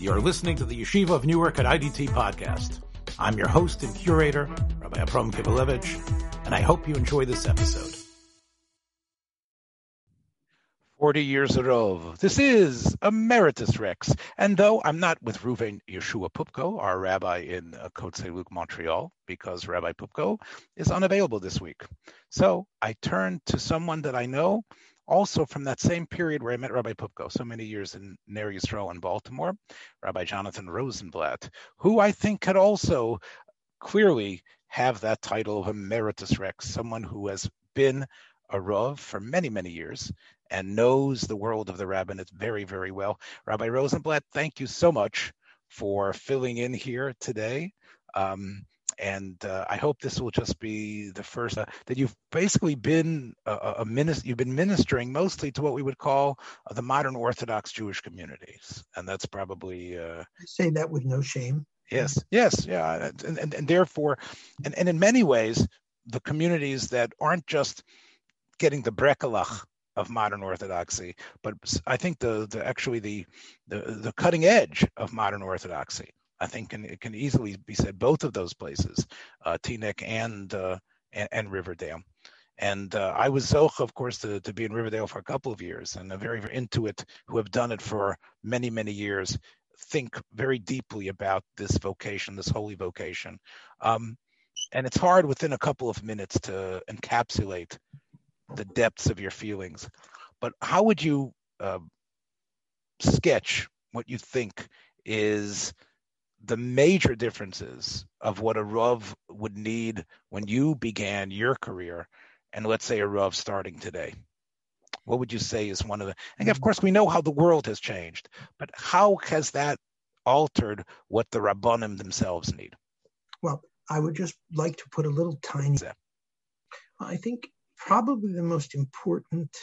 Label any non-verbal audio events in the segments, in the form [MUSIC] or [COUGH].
You're listening to the Yeshiva of Newark at IDT podcast. I'm your host and curator, Rabbi Abram Kibalevich, and I hope you enjoy this episode. 40 years of This is Emeritus Rex. And though I'm not with Ruven Yeshua Poupko, our rabbi in uh, Côte Saint-Luc, Montreal, because Rabbi Poupko is unavailable this week. So I turned to someone that I know also from that same period where I met Rabbi Poupko so many years in Ner Yisrael in Baltimore, Rabbi Jonathan Rosenblatt, who I think could also clearly have that title of Emeritus Rex, someone who has been a Rav for many, many years and knows the world of the rabbinate very, very well. Rabbi Rosenblatt, thank you so much for filling in here today. Um, and uh, I hope this will just be the first uh, that you've basically been a, a minister. You've been ministering mostly to what we would call uh, the modern Orthodox Jewish communities, and that's probably. Uh, I say that with no shame. Yes, yes, yeah, and and, and therefore, and, and in many ways, the communities that aren't just getting the brekalach of modern orthodoxy, but I think the, the actually the, the the cutting edge of modern orthodoxy. I think can, it can easily be said both of those places, uh, Teaneck and, uh, and, and Riverdale. And uh, I was Zoch, of course, to, to be in Riverdale for a couple of years, and a very, very into it who have done it for many, many years. Think very deeply about this vocation, this holy vocation. Um, and it's hard within a couple of minutes to encapsulate the depths of your feelings. But how would you uh, sketch what you think is the major differences of what a Rav would need when you began your career and let's say a Rav starting today? What would you say is one of the, and of course we know how the world has changed, but how has that altered what the Rabbanim themselves need? Well, I would just like to put a little tiny, I think probably the most important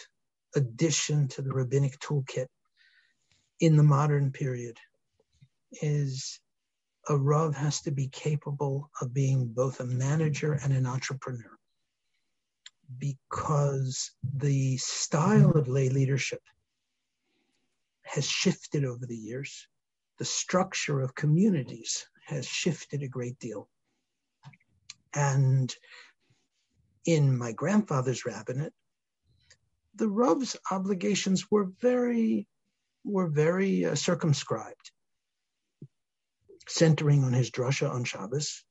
addition to the rabbinic toolkit in the modern period is a Rav has to be capable of being both a manager and an entrepreneur because the style of lay leadership has shifted over the years. The structure of communities has shifted a great deal. And in my grandfather's rabbinate, the Rav's obligations were very were very uh, circumscribed centering on his drasha on Shabbos,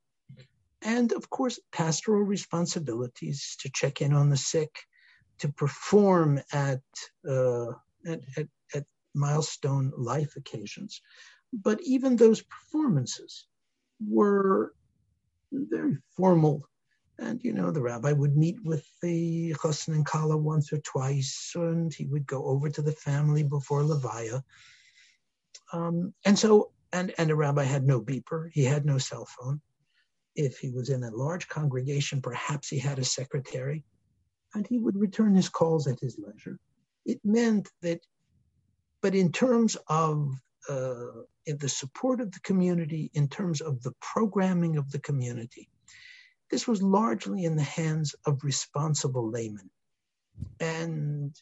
and of course, pastoral responsibilities to check in on the sick, to perform at, uh, at, at, at milestone life occasions. But even those performances were very formal. And, you know, the rabbi would meet with the chassan and kala once or twice, and he would go over to the family before Levaya. Um, and so and, and a rabbi had no beeper, he had no cell phone. If he was in a large congregation, perhaps he had a secretary, and he would return his calls at his leisure. It meant that, but in terms of uh, the support of the community, in terms of the programming of the community, this was largely in the hands of responsible laymen. And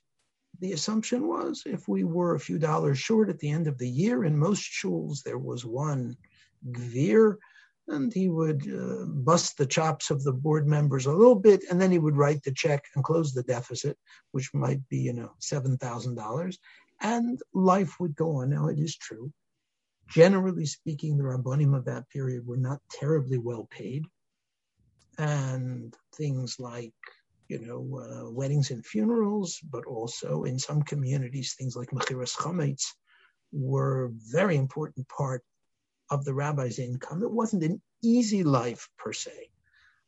the assumption was if we were a few dollars short at the end of the year, in most shuls there was one gvir, and he would uh, bust the chops of the board members a little bit, and then he would write the check and close the deficit, which might be, you know, seven thousand dollars, and life would go on. Now it is true. Generally speaking, the rabbanim of that period were not terribly well paid, and things like you know, uh, weddings and funerals, but also in some communities, things like Mechiras Chametz were very important part of the rabbi's income. It wasn't an easy life per se,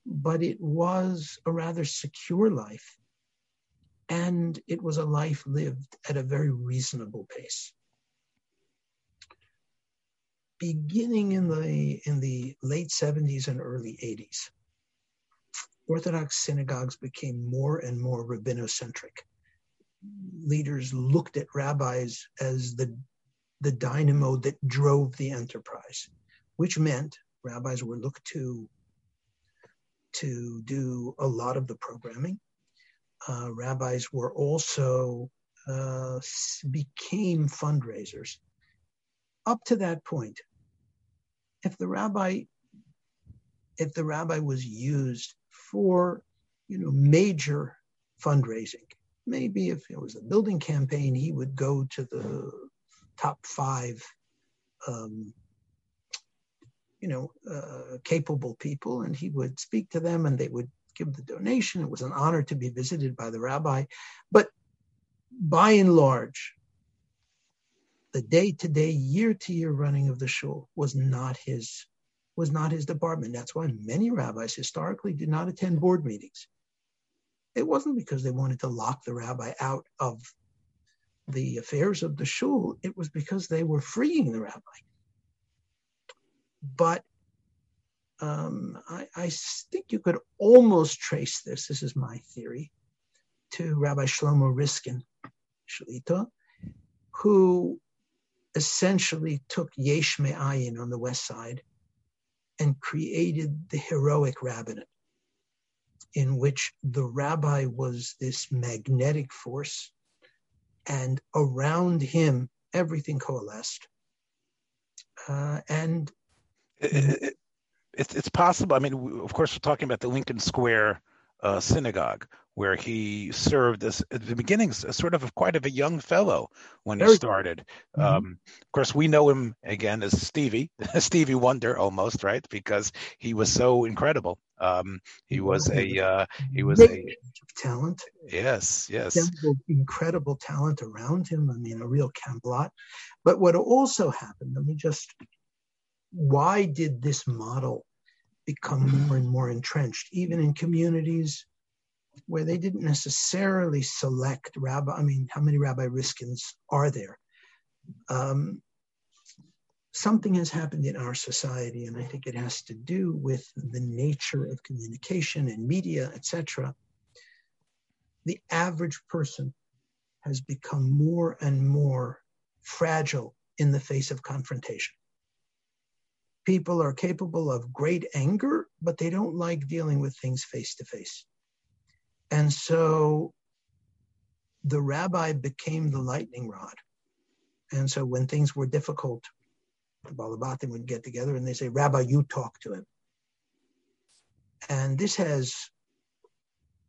but it was a rather secure life. And it was a life lived at a very reasonable pace. Beginning in the in the late 70s and early 80s, Orthodox synagogues became more and more rabbinocentric. Leaders looked at rabbis as the, the dynamo that drove the enterprise, which meant rabbis were looked to to do a lot of the programming. Uh, rabbis were also uh, became fundraisers. up to that point, if the rabbi, if the rabbi was used for, you know, major fundraising, maybe if it was a building campaign, he would go to the top five, um, you know, uh, capable people, and he would speak to them, and they would give the donation. It was an honor to be visited by the rabbi, but by and large, the day-to-day, year-to-year running of the shul was not his was not his department. That's why many rabbis historically did not attend board meetings. It wasn't because they wanted to lock the rabbi out of the affairs of the shul. It was because they were freeing the rabbi. But um, I, I, think you could almost trace this. This is my theory to Rabbi Shlomo Riskin, Shalita, who essentially took Yesh Me'ayin on the west side and created the heroic rabbinate, in which the rabbi was this magnetic force, and around him everything coalesced. Uh, and it, it, it, it's possible. I mean, of course, we're talking about the Lincoln Square uh, synagogue, where he served as at the beginning sort of quite of a young fellow when he started. Mm-hmm. Um, of course, we know him again as Stevie, [LAUGHS] Stevie Wonder almost, right? Because he was so incredible. Um, he was a uh, he was a talent. Yes, yes, incredible talent around him. I mean, a real Camelot. But what also happened? Let me just. Why did this model become more and more entrenched, even in communities where they didn't necessarily select rabbi. I mean, how many Rabbi Riskins are there? Um, something has happened in our society, and I think it has to do with the nature of communication and media, etc. The average person has become more and more fragile in the face of confrontation. People are capable of great anger, but they don't like dealing with things face to face. And so the rabbi became the lightning rod. And so when things were difficult, the Balabatim would get together and they say, Rabbi, you talk to him. And this has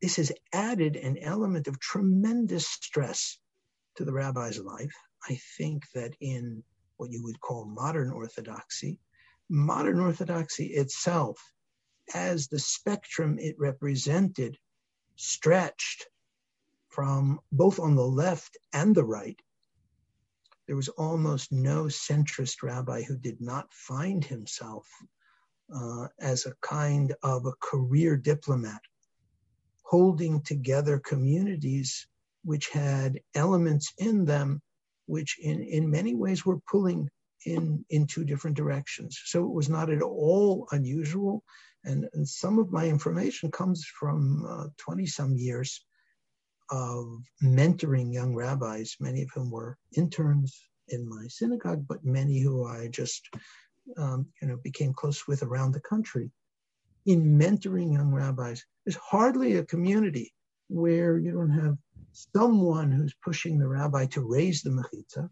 this has added an element of tremendous stress to the rabbi's life. I think that in what you would call modern orthodoxy, modern orthodoxy itself, as the spectrum it represented, stretched from both on the left and the right. There was almost no centrist rabbi who did not find himself uh, as a kind of a career diplomat, holding together communities which had elements in them which in, in many ways were pulling in, in two different directions. So it was not at all unusual and, and some of my information comes from 20 uh, some years of mentoring young rabbis, many of whom were interns in my synagogue, but many who I just um, you know became close with around the country. In mentoring young rabbis, there's hardly a community where you don't have someone who's pushing the rabbi to raise the mechitza,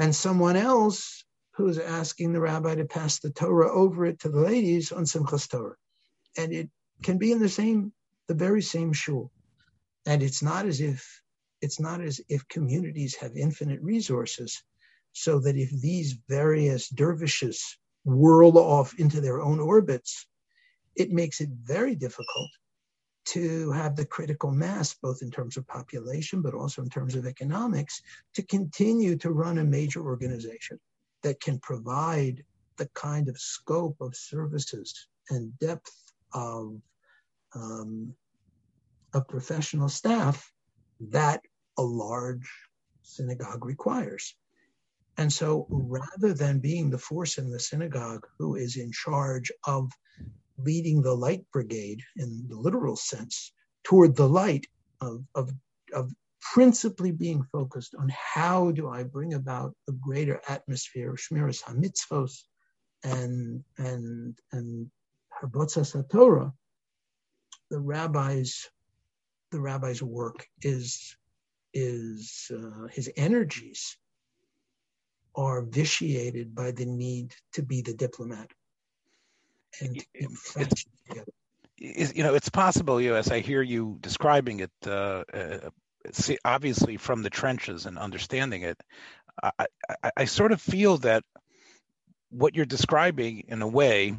and someone else who's asking the rabbi to pass the Torah over it to the ladies on Simchas Torah. And it can be in the same, the very same shul. And it's not as if it's not as if communities have infinite resources, so that if these various dervishes whirl off into their own orbits, it makes it very difficult to have the critical mass, both in terms of population, but also in terms of economics, to continue to run a major organization that can provide the kind of scope of services and depth of um, of professional staff that a large synagogue requires. And so rather than being the force in the synagogue who is in charge of leading the light brigade in the literal sense toward the light of, of, of principally being focused on how do I bring about a greater atmosphere of Shmiras HaMitzvos and and and Harbotzas Torah, the rabbis, the rabbi's work is is uh, his energies are vitiated by the need to be the diplomat and you know it's possible you as i hear you describing it uh, uh, see, obviously from the trenches and understanding it I, I, I sort of feel that what you're describing in a way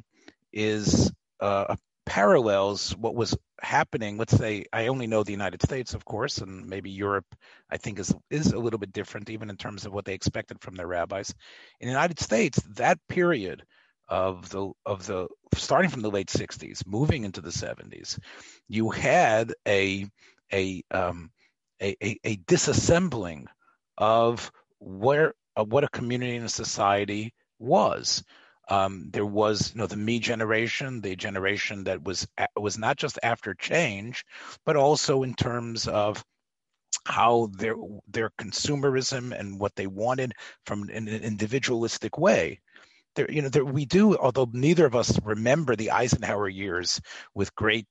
is uh, parallels what was happening. Let's say i only know the united states of course and maybe europe i think is is a little bit different even in terms of what they expected from their rabbis. In the united states that period of the of the starting from the late 60s moving into the 70s you had a a um a, a, a disassembling of where of what a community and a society was um, there was, you know, the me generation, the generation that was was not just after change, but also in terms of how their their consumerism and what they wanted from an individualistic way. There, you know, there, we do, although neither of us remember the Eisenhower years with great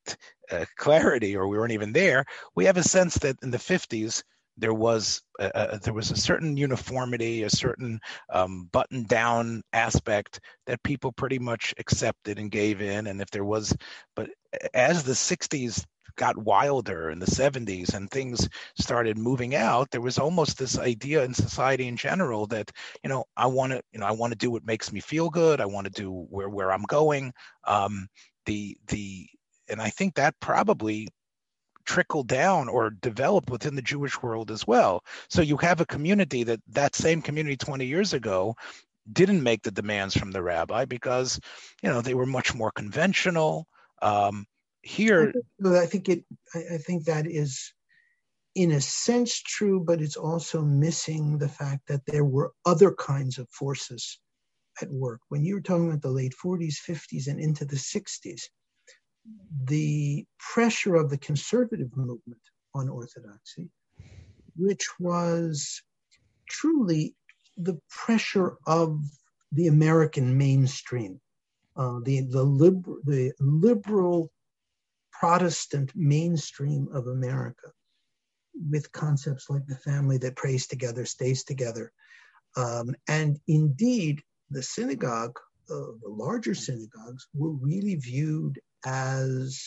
uh, clarity, or we weren't even there. We have a sense that in the 50s, there was a, a, there was a certain uniformity, a certain um, button down aspect that people pretty much accepted and gave in. And if there was, but as the '60s got wilder in the 70s and things started moving out there was almost this idea in society in general that you know i want to you know i want to do what makes me feel good i want to do where where i'm going um the the and i think that probably trickle down or develop within the Jewish world as well. So you have a community that that same community 20 years ago didn't make the demands from the rabbi because you know they were much more conventional. Um, here, I think it. I think that is, in a sense, true, but it's also missing the fact that there were other kinds of forces at work. When you were talking about the late 40s, 50s, and into the 60s, the pressure of the conservative movement on orthodoxy, which was truly the pressure of the American mainstream, uh, the the, liber- the liberal Protestant mainstream of America, with concepts like the family that prays together stays together, um, and indeed the synagogue, uh, the larger synagogues, were really viewed as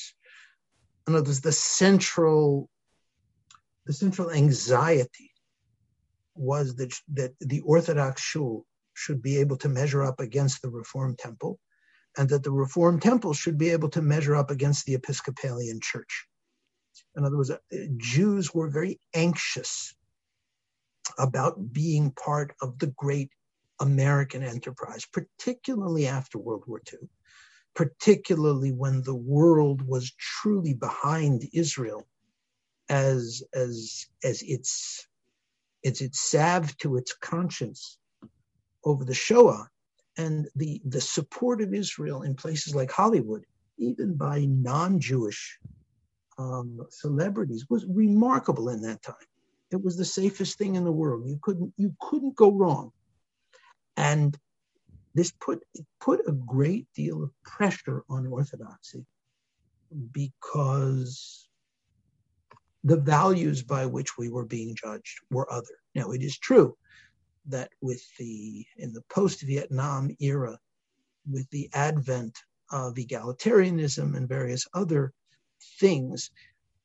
in other words, the central the central anxiety was that that the Orthodox shul should be able to measure up against the Reform temple, and that the Reformed temple should be able to measure up against the Episcopalian Church. In other words, uh, Jews were very anxious about being part of the great American enterprise, particularly after World War II particularly when the world was truly behind Israel as as as its as its salve to its conscience over the Shoah and the the support of Israel in places like Hollywood, even by non-Jewish um, celebrities, was remarkable in that time. It was the safest thing in the world. You couldn't you couldn't go wrong, and this put put a great deal of pressure on orthodoxy because the values by which we were being judged were other. Now it is true that with the in the post-Vietnam era, with the advent of egalitarianism and various other things,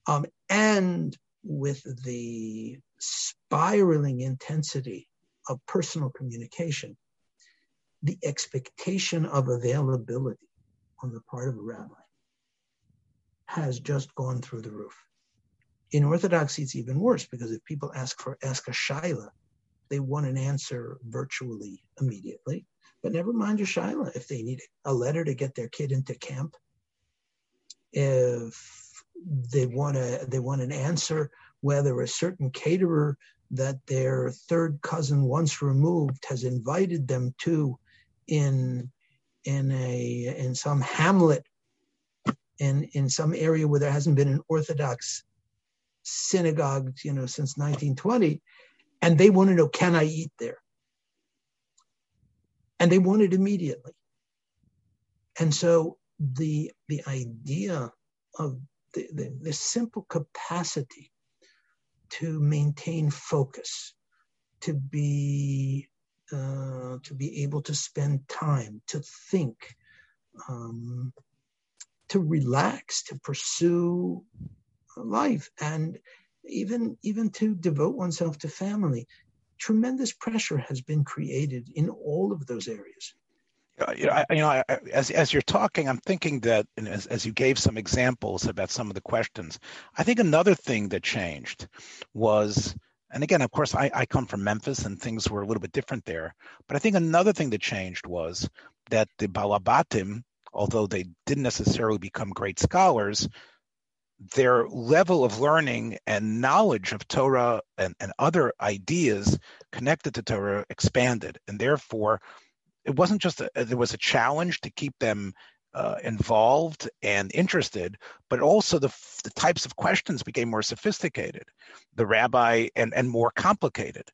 um, and with the spiraling intensity of personal communication, the expectation of availability on the part of a rabbi has just gone through the roof. In Orthodoxy, it's even worse because if people ask for ask a shaila, they want an answer virtually immediately. But never mind your shaila if they need a letter to get their kid into camp. If they want a they want an answer whether a certain caterer that their third cousin once removed has invited them to in in a in some hamlet in in some area where there hasn't been an Orthodox synagogue, you know, since 1920, and they want to know, can I eat there? And they want it immediately. And so the the idea of the, the, the simple capacity to maintain focus, to be uh, to be able to spend time, to think, um, to relax, to pursue life, and even even to devote oneself to family. Tremendous pressure has been created in all of those areas. Uh, you know, I, you know I, as as you're talking, I'm thinking that, as as you gave some examples about some of the questions, I think another thing that changed was, and again, of course, I, I come from Memphis, and things were a little bit different there. But I think another thing that changed was that the Balabatim, although they didn't necessarily become great scholars, their level of learning and knowledge of Torah and, and other ideas connected to Torah expanded, and therefore it wasn't just a, there was a challenge to keep them uh, involved and interested, but also the, the types of questions became more sophisticated, the rabbi and, and more complicated.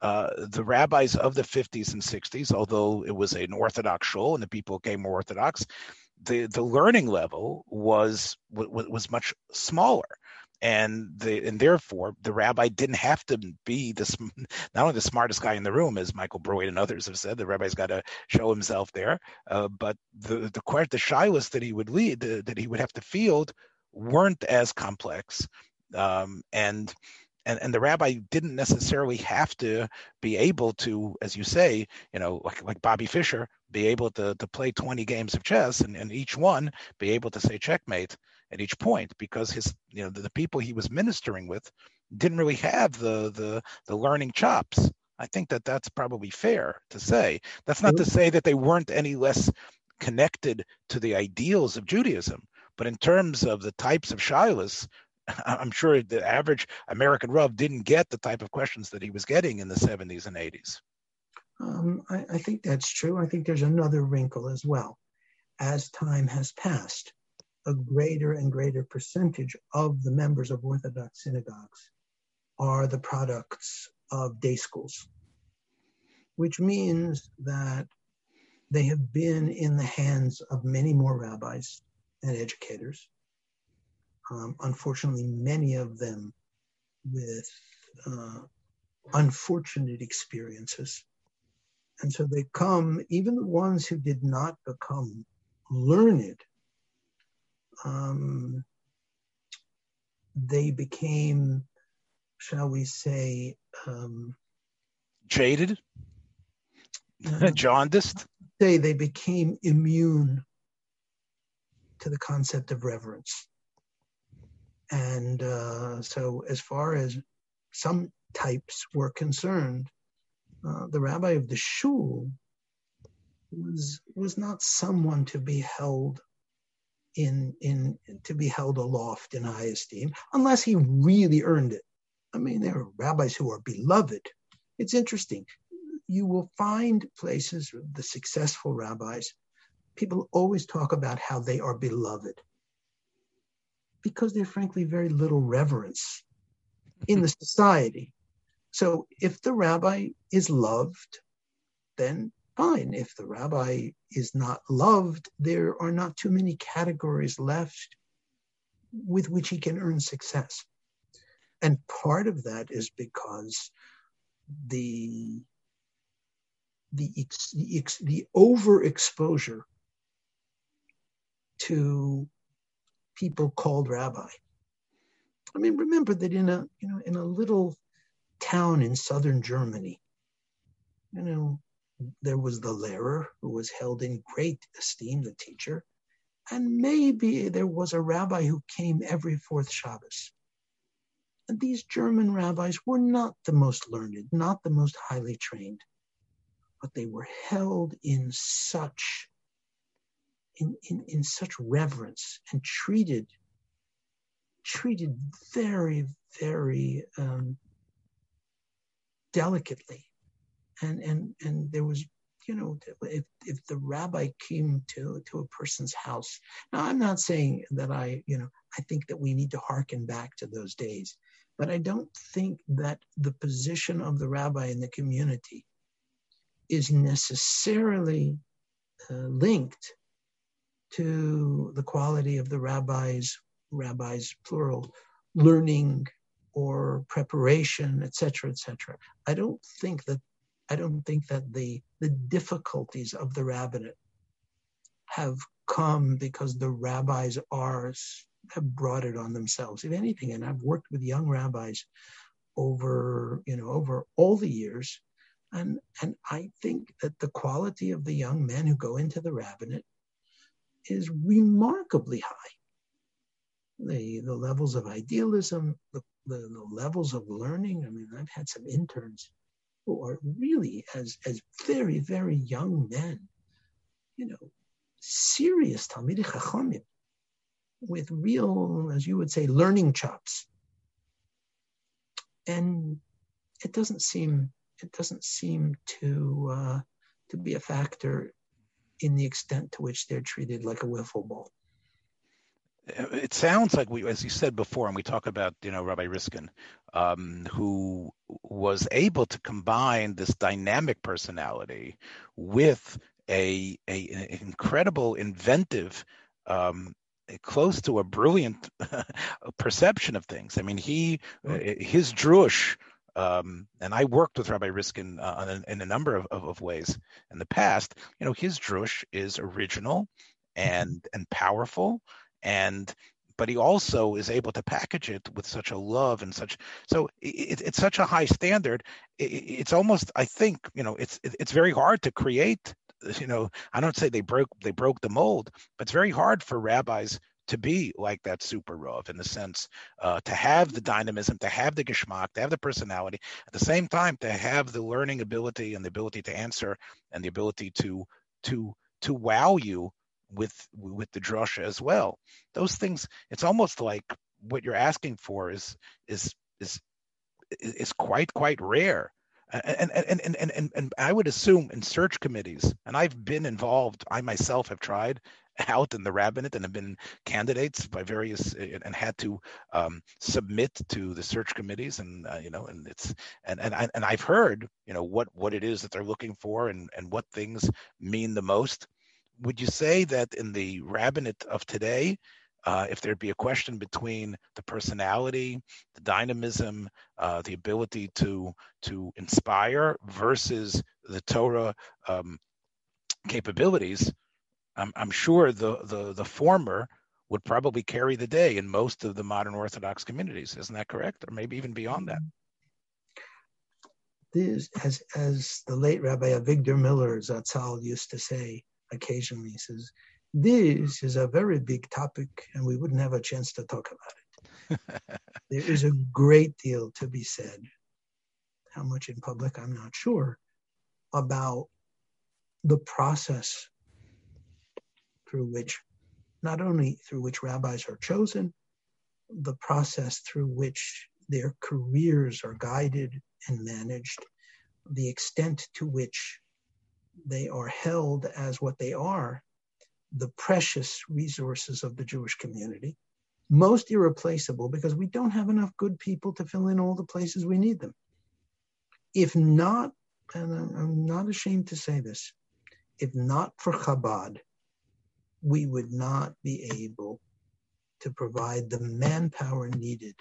Uh, the rabbis of the 50s and 60s, although it was an Orthodox shul and the people became more Orthodox, the, the learning level was was much smaller. And the and therefore the rabbi didn't have to be this [LAUGHS] not only the smartest guy in the room as Michael Broyde and others have said the rabbi's got to show himself there uh, but the the quite the shilas that he would lead uh, that he would have to field weren't as complex um, and and, and the rabbi didn't necessarily have to be able to, as you say, you know, like, like Bobby Fischer, be able to, to play 20 games of chess and, and each one be able to say checkmate at each point because his you know the, the people he was ministering with didn't really have the the the learning chops. I think that that's probably fair to say. That's not to say that they weren't any less connected to the ideals of judaism but in terms of the types of shilas i'm sure the average american rav didn't get the type of questions that he was getting in the 70s and 80s um, I, I think that's true. I think there's another wrinkle as well. As time has passed a greater and greater percentage of the members of Orthodox synagogues are the products of day schools, which means that they have been in the hands of many more rabbis and educators. Um, unfortunately, many of them with uh, unfortunate experiences. And so they come, even the ones who did not become learned um, they became, shall we say, um, jaded, uh, [LAUGHS] jaundiced. Say they became immune to the concept of reverence. And uh, so, as far as some types were concerned, uh, the rabbi of the shul was was not someone to be held in in to be held aloft in high esteem unless he really earned it. I mean, there are rabbis who are beloved. It's interesting. You will find places, the successful rabbis, people always talk about how they are beloved because there's frankly very little reverence mm-hmm. in the society. So if the rabbi is loved, then fine. If the rabbi is not loved, there are not too many categories left with which he can earn success. And part of that is because the the the, the overexposure to people called rabbi. I mean, remember that in a you know in a little town in southern Germany, you know, there was the Lehrer, who was held in great esteem, the teacher, and maybe there was a rabbi who came every fourth Shabbos. And these German rabbis were not the most learned, not the most highly trained, but they were held in such in, in, in such reverence and treated treated very, very um, delicately. And and and there was you know if if the rabbi came to to a person's house now i'm not saying that i you know i think that we need to hearken back to those days but i don't think that the position of the rabbi in the community is necessarily uh, linked to the quality of the rabbis rabbis plural learning or preparation etc etc i don't think that I don't think that the the difficulties of the rabbinate have come because the rabbis are have brought it on themselves. If anything, and I've worked with young rabbis over you know over all the years, and and I think that the quality of the young men who go into the rabbinate is remarkably high. The the levels of idealism, the, the, the levels of learning. I mean, I've had some interns who are really as as very very young men, you know, serious Talmidei Chachamim with real, as you would say, learning chops. And it doesn't seem it doesn't seem to uh, to be a factor in the extent to which they're treated like a wiffle ball. It sounds like we, as you said before, and we talk about, you know, Rabbi Riskin, um, who was able to combine this dynamic personality with a, a an incredible inventive um, close to a brilliant [LAUGHS] perception of things. I mean, he his drush, um, and I worked with Rabbi Riskin uh, in, in, a number of, of, of, ways in the past. You know, his drush is original and mm-hmm. and powerful, and but he also is able to package it with such a love and such. So it, it's such a high standard. It, it's almost, I think, you know, it's it's very hard to create you know, I don't say they broke they broke the mold, but it's very hard for rabbis to be like that super Rav in the sense uh, to have the dynamism, to have the geschmack, to have the personality, at the same time to have the learning ability and the ability to answer and the ability to to to wow you with with the drusha as well. Those things, it's almost like what you're asking for is is is is quite quite rare and, and, and, and, and, and I would assume in search committees, and I've been involved, I myself have tried out in the rabbinate and have been candidates by various and had to um, submit to the search committees and uh, you know and it's and and I, and I've heard you know what what it is that they're looking for and and what things mean the most. Would you say that in the rabbinate of today, uh, if there'd be a question between the personality, the dynamism, uh, the ability to to inspire versus the Torah um, capabilities, I'm, I'm sure the, the the former would probably carry the day in most of the modern Orthodox communities. Isn't that correct, or maybe even beyond that? Mm-hmm. This, as as the late Rabbi Avigdor Miller Zatzal used to say occasionally, he says this is a very big topic, and we wouldn't have a chance to talk about it. [LAUGHS] there is a great deal to be said. How much in public, I'm not sure, about the process through which, not only through which rabbis are chosen, the process through which their careers are guided and managed, the extent to which they are held as what they are the precious resources of the Jewish community, most irreplaceable because we don't have enough good people to fill in all the places we need them. If not, and I'm not ashamed to say this, if not for Chabad, we would not be able to provide the manpower needed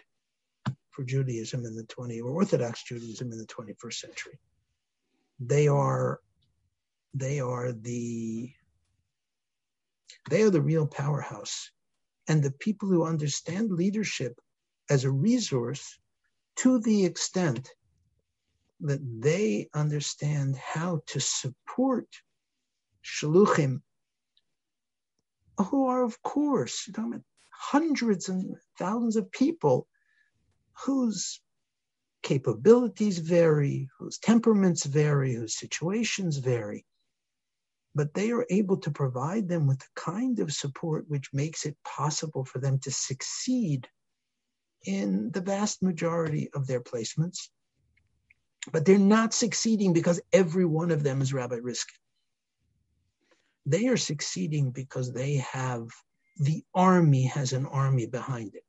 for Judaism in the 20 or Orthodox Judaism in the 21st century. They are they are the they are the real powerhouse. And the people who understand leadership as a resource to the extent that they understand how to support shluchim, who are, of course, hundreds and thousands of people whose capabilities vary, whose temperaments vary, whose situations vary but they are able to provide them with the kind of support which makes it possible for them to succeed in the vast majority of their placements. But they're not succeeding because every one of them is Rabbi Riskin. They are succeeding because they have the army has an army behind it.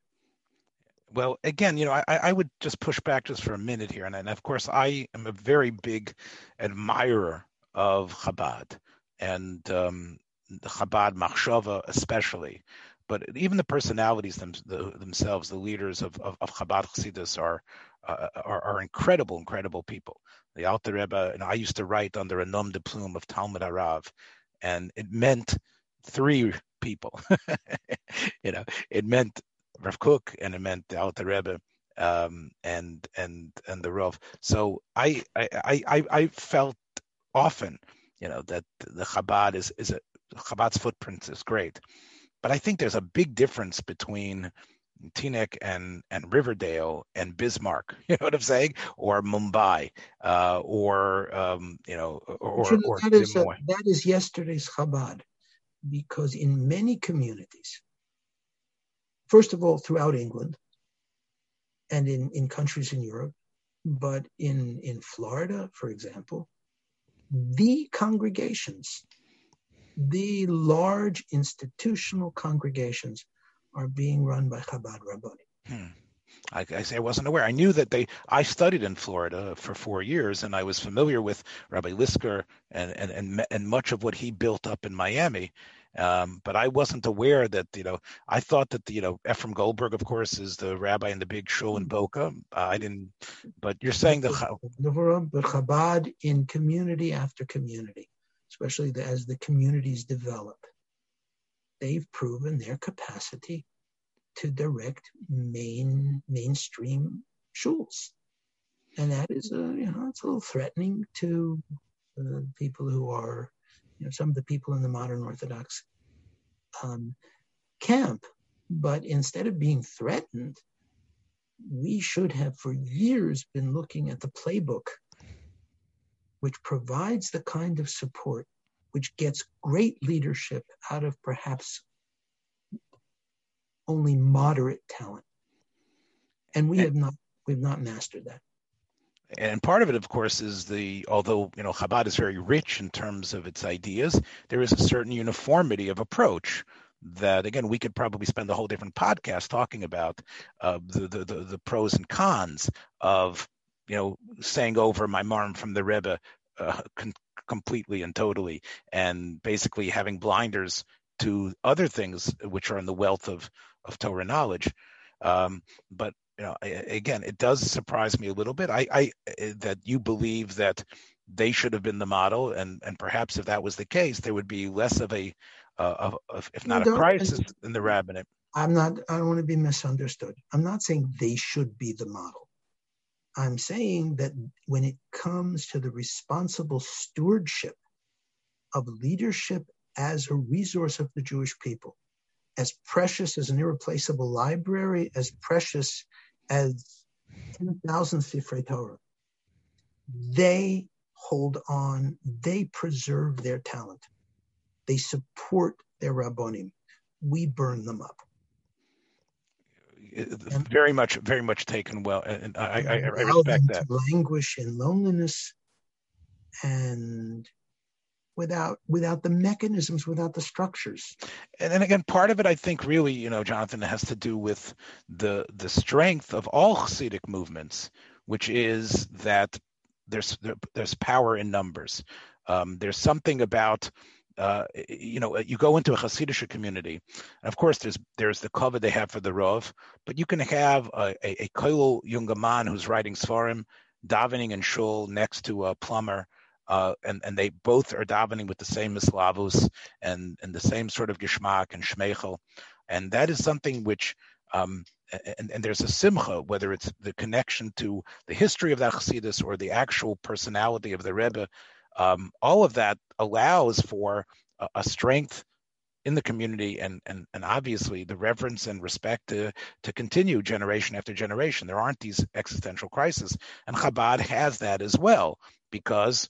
Well, again, you know, I, I would just push back just for a minute here. And, and of course, I am a very big admirer of Chabad and um, Chabad Machshava especially. but even the personalities them, the, themselves, the leaders of, of, of Chabad Chassidus are, uh, are, are incredible, incredible people. The Alter Rebbe, and I used to write under a nom de plume of Talmud Arav, and it meant three people. [LAUGHS] you know, it meant Rav Kook and it meant the Alter Rebbe um, and and and the Rav. So I I I, I felt often, you know, that the Chabad is is a Chabad's footprint is great, but I think there's a big difference between Teaneck and and Riverdale and Bismarck, [LAUGHS] you know what I'm saying, or Mumbai, uh, or um, you know, or, or that, is a, that is yesterday's Chabad, because in many communities, first of all, throughout England, and in, in countries in Europe, but in, in Florida, for example, the congregations, the large institutional congregations are being run by Chabad Rabboni. Hmm. I, I, say I wasn't aware. I knew that they. I studied in Florida for four years, and I was familiar with Rabbi Lipskar and and and, and much of what he built up in Miami. Um, but I wasn't aware that you know. I thought that you know Efrem Goldberg, of course, is the rabbi in the big shul in Boca. Uh, I didn't, but you're saying the but Chabad in community after community, especially the, as the communities develop, they've proven their capacity to direct main mainstream shuls, and that is a you know it's a little threatening to uh, people who are you know, some of the people in the modern Orthodox um, camp. But instead of being threatened, we should have for years been looking at the playbook, which provides the kind of support which gets great leadership out of perhaps only moderate talent. And we have not we've not mastered that and part of it, of course, is the although you know Chabad is very rich in terms of its ideas, there is a certain uniformity of approach that again we could probably spend a whole different podcast talking about uh, the, the, the the pros and cons of you know saying over my marm from the Rebbe uh, con- completely and totally, and basically having blinders to other things which are in the wealth of of Torah knowledge. Um, but you know, again, it does surprise me a little bit. I, I eh, that you believe that they should have been the model, and and perhaps if that was the case, there would be less of a, uh, of, of, if not a crisis in the rabbinate. I'm not. I don't want to be misunderstood. I'm not saying they should be the model. I'm saying that when it comes to the responsible stewardship of leadership as a resource of the Jewish people, as precious as an irreplaceable library, as precious as 10,000 Sifrei Torah. They hold on, they preserve their talent, they support their Rabbonim. We burn them up. And very much, very much taken well, and I, I, I respect that. languish in loneliness and without without the mechanisms, without the structures. And then again, part of it, I think, really, you know, Jonathan, has to do with the the strength of all Hasidic movements, which is that there's there's power in numbers. Um, there's something about uh, you know, you go into a Hasidic community, and of course, there's there's the cover they have for the Rov, but you can have a a, a who's writing Svarim, davening in shul next to a plumber, uh, and and they both are davening with the same mislavus and and the same sort of gishmak and shmeichel, and that is something which. Um, and, and, there's a simcha, whether it's the connection to the history of that chassidus or the actual personality of the Rebbe, um, all of that allows for a, a, strength in the community and, and, and obviously the reverence and respect to, to continue generation after generation. There aren't these existential crises. And Chabad has that as well, because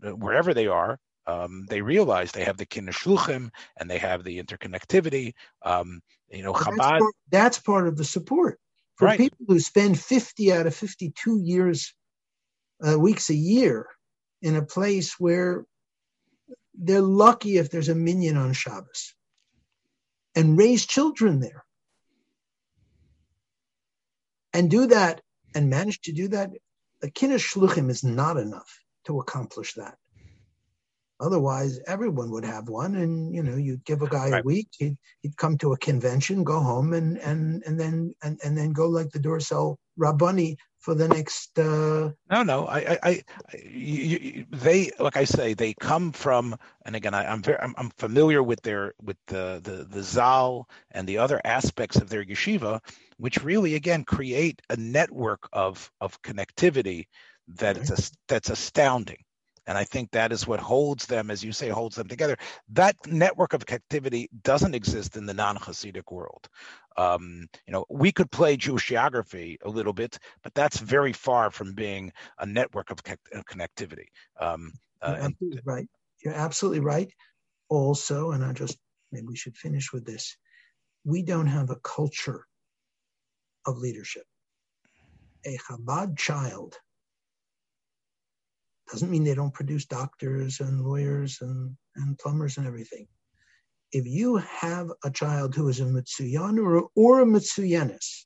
wherever they are, um, they realize they have the kineshluchim and they have the interconnectivity. Um, you know, Chabad. That's part, that's part, of the support for right. people who spend 50 out of 52 years, uh, weeks a year in a place where they're lucky if there's a minyan on Shabbos and raise children there and do that and manage to do that. A kineshluchim is not enough to accomplish that. Otherwise, everyone would have one, and you know, you'd give a guy right. a week, he'd, he'd come to a convention, go home, and and and then and, and then go like the Dorsal Rabbani for the next. Uh... No, no, I, I, I you, you, they like I say, they come from, and again, I, am very, I'm, I'm, familiar with their with the the the Zal and the other aspects of their yeshiva, which really again create a network of of connectivity that okay. it's a, that's astounding. And I think that is what holds them, as you say, holds them together. That network of activity doesn't exist in the non-Hasidic world. Um, you know, we could play Jewish geography a little bit, but that's very far from being a network of connectivity. Um, uh, You're absolutely and, right. You're absolutely right. Also, and I just maybe we should finish with this. We don't have a culture of leadership. A Chabad child doesn't mean they don't produce doctors and lawyers and, and plumbers and everything. If you have a child who is a Mitsuyan or, or a Mitsuyanis,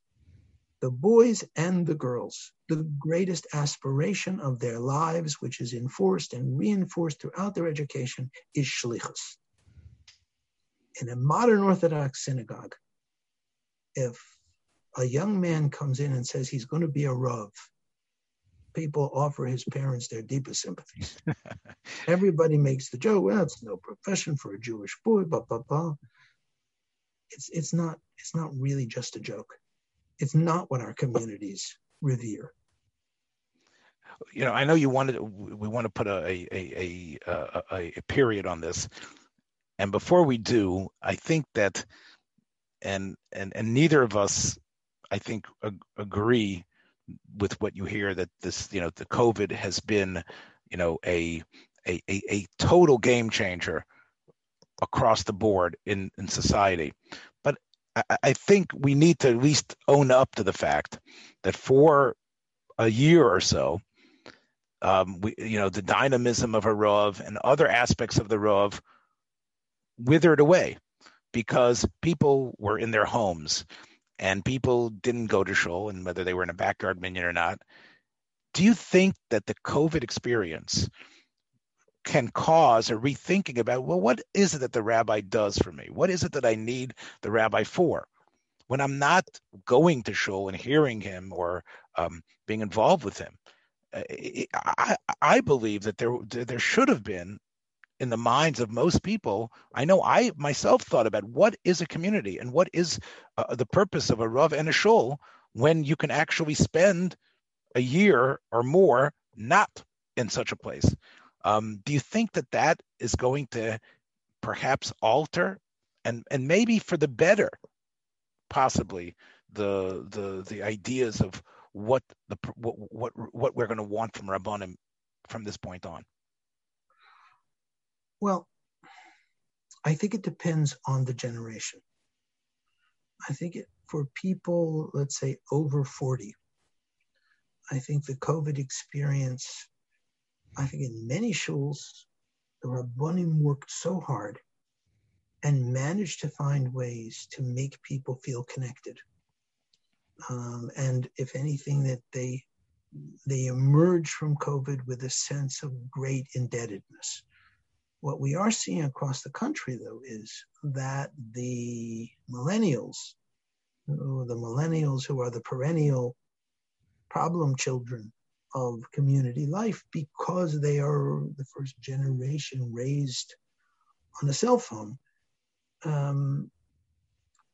the boys and the girls, the greatest aspiration of their lives, which is enforced and reinforced throughout their education, is shlichus. In a modern Orthodox synagogue, if a young man comes in and says he's going to be a Rav, people offer his parents their deepest sympathies. [LAUGHS] Everybody makes the joke, well, it's no profession for a Jewish boy, blah, blah, blah. It's, it's, not, it's not really just a joke. It's not what our communities revere. You know, I know you wanted, we want to put a, a, a, a, a period on this. And before we do, I think that, and, and, and neither of us, I think, ag- agree with what you hear that this, you know, the COVID has been, you know, a a, a, a total game changer across the board in, in society. But I, I think we need to at least own up to the fact that for a year or so, um, we, you know, the dynamism of a Rav and other aspects of the rov withered away because people were in their homes and people didn't go to shul, and whether they were in a backyard minyan or not. Do you think that the COVID experience can cause a rethinking about, well, what is it that the rabbi does for me? What is it that I need the rabbi for? When I'm not going to shul and hearing him or um, being involved with him, uh, I, I believe that there there should have been in the minds of most people. I know I myself thought about what is a community and what is uh, the purpose of a Rav and a Shul when you can actually spend a year or more not in such a place. Um, do you think that that is going to perhaps alter and and maybe for the better, possibly the the the ideas of what the what what, what we're going to want from Rabbanim from this point on? Well, I think it depends on the generation. I think it, for people, let's say over 40, I think the COVID experience, I think in many shuls, the Rabbonim worked so hard and managed to find ways to make people feel connected. Um, and if anything, that they they emerge from COVID with a sense of great indebtedness. What we are seeing across the country, though, is that the millennials, the millennials who are the perennial problem children of community life because they are the first generation raised on a cell phone, um,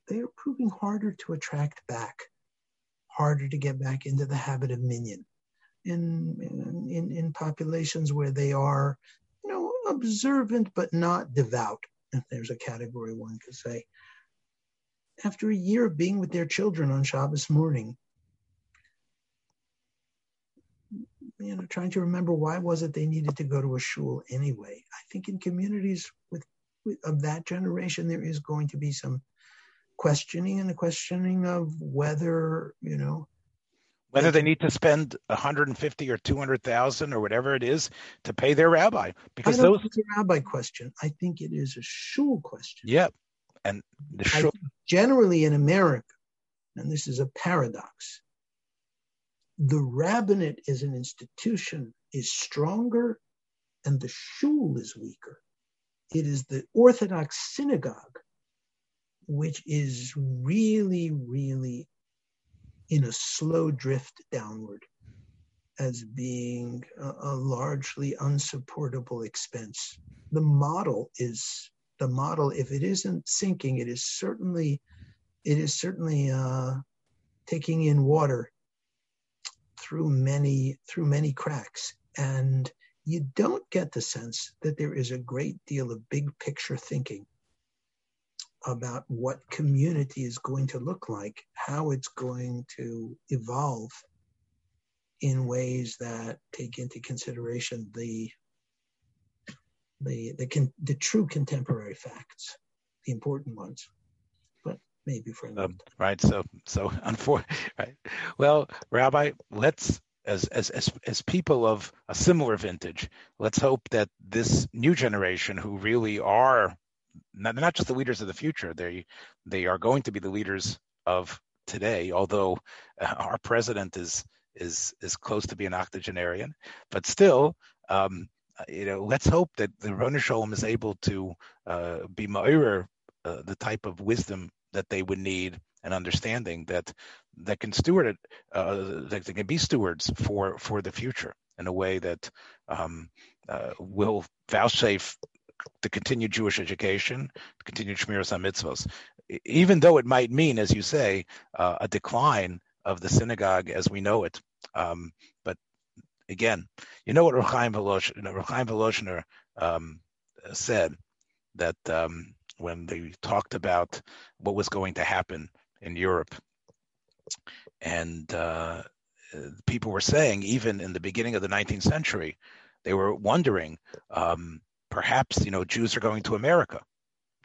they are proving harder to attract back, harder to get back into the habit of minyan. In, in, in populations where they are observant but not devout, if there's a category one could say. After a year of being with their children on Shabbos morning, you know, trying to remember why was it they needed to go to a shul anyway. I think in communities with, with of that generation, there is going to be some questioning and the questioning of whether you know whether they need to spend 150 or 200,000 or whatever it is to pay their rabbi because I don't those it's a rabbi question. I think it is a shul question. Yep and the shul generally in America and this is a paradox the rabbinate as an institution is stronger and the shul is weaker. It is the Orthodox synagogue which is really, really in a slow drift downward as being a, a, largely unsupportable expense. The model is the model. If it isn't sinking, it is certainly it is certainly uh, taking in water through many through many cracks, and you don't get the sense that there is a great deal of big picture thinking about what community is going to look like, how it's going to evolve in ways that take into consideration the the the, the true contemporary facts, the important ones. But maybe for um, right. So so [LAUGHS] unfortunately, right. Well, Rabbi, let's as as as as people of a similar vintage, let's hope that this new generation who really are not, not just the leaders of the future. They they are going to be the leaders of today. Although uh, our president is is is close to being octogenarian, but still, um, you know, let's hope that the Ribono Shel Olam is able to uh, be ma'ir, uh, the type of wisdom that they would need and understanding that that can steward it, uh, that they can be stewards for for the future in a way that um, uh, will vouchsafe to continue Jewish education, to continue Shmiras mitzvos, even though it might mean, as you say, uh, a decline of the synagogue as we know it. Um, but again, you know what Reb Chaim Volozhiner um, said that um, when they talked about what was going to happen in Europe, and uh, people were saying, even in the beginning of the 19th century, they were wondering um, perhaps you know Jews are going to America.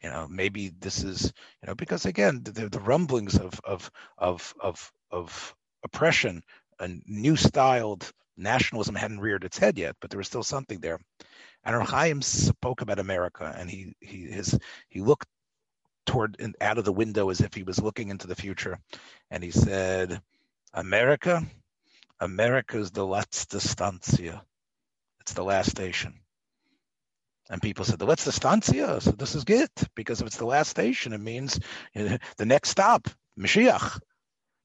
You know, maybe this is you know because again the, the rumblings of of of of of oppression and new styled nationalism hadn't reared its head yet, but there was still something there. And Chaim spoke about America, and he he his he looked toward and out of the window as if he was looking into the future, and he said, "America, America is the letzte stantia. It's the last station." And people said, "What's the stanzia?" So this is good because if it's the last station, it means [LAUGHS] the next stop, Mashiach.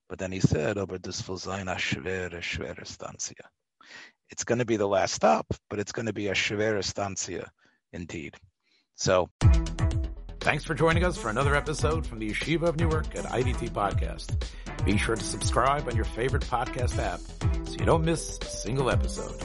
But then he said, "Aber das will sein a schwere, schwere stanzia." It's going to be the last stop, but it's going to be a schwere stanzia, indeed. So, thanks for joining us for another episode from the Yeshiva of Newark at IDT Podcast. Be sure to subscribe on your favorite podcast app so you don't miss a single episode.